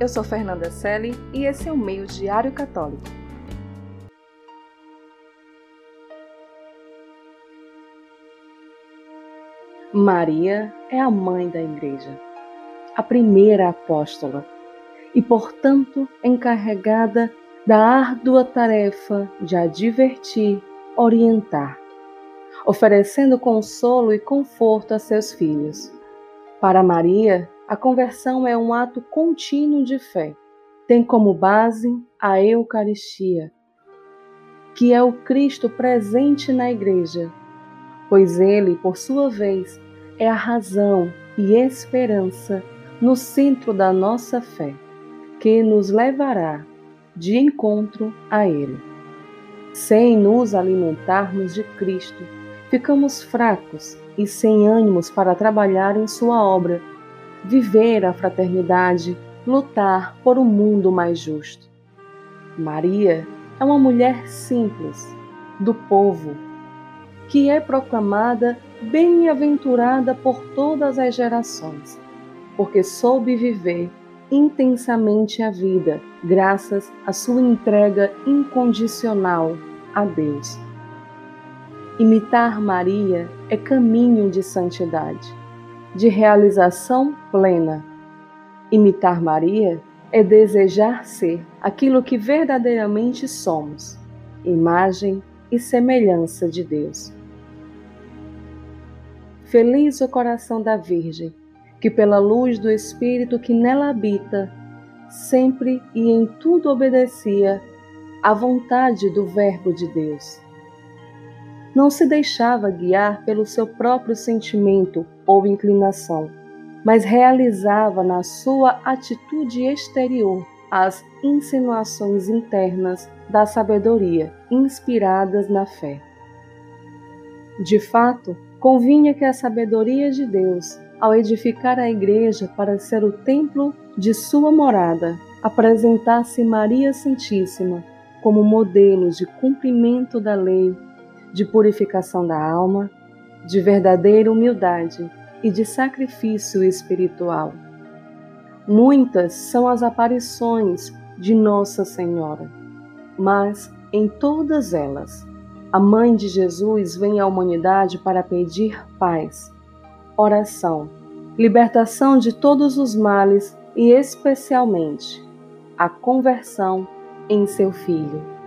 Eu sou Fernanda Selle e esse é o Meio Diário Católico. Maria é a mãe da Igreja, a primeira apóstola e, portanto, encarregada da árdua tarefa de advertir, orientar, oferecendo consolo e conforto a seus filhos. Para Maria, a conversão é um ato contínuo de fé. Tem como base a Eucaristia, que é o Cristo presente na Igreja, pois ele, por sua vez, é a razão e esperança no centro da nossa fé, que nos levará de encontro a Ele. Sem nos alimentarmos de Cristo, ficamos fracos e sem ânimos para trabalhar em Sua obra, viver a fraternidade, lutar por um mundo mais justo. Maria é uma mulher simples, do povo, que é proclamada bem-aventurada por todas as gerações, porque soube viver intensamente a vida, graças à sua entrega incondicional a Deus. Imitar Maria é caminho de santidade, de realização plena. Imitar Maria é desejar ser aquilo que verdadeiramente somos, imagem e semelhança de Deus. Feliz o coração da Virgem, que pela luz do Espírito que nela habita, sempre e em tudo obedecia à vontade do Verbo de Deus. Não se deixava guiar pelo seu próprio sentimento ou inclinação, mas realizava na sua atitude exterior as insinuações internas da sabedoria inspiradas na fé. De fato, convinha que a sabedoria de Deus, ao edificar a igreja para ser o templo de sua morada, apresentasse Maria Santíssima como modelo de cumprimento da lei, de purificação da alma, de verdadeira humildade e de sacrifício espiritual. Muitas são as aparições de Nossa Senhora, mas em todas elas a mãe de Jesus vem à humanidade para pedir paz, oração, libertação de todos os males e, especialmente, a conversão em seu Filho.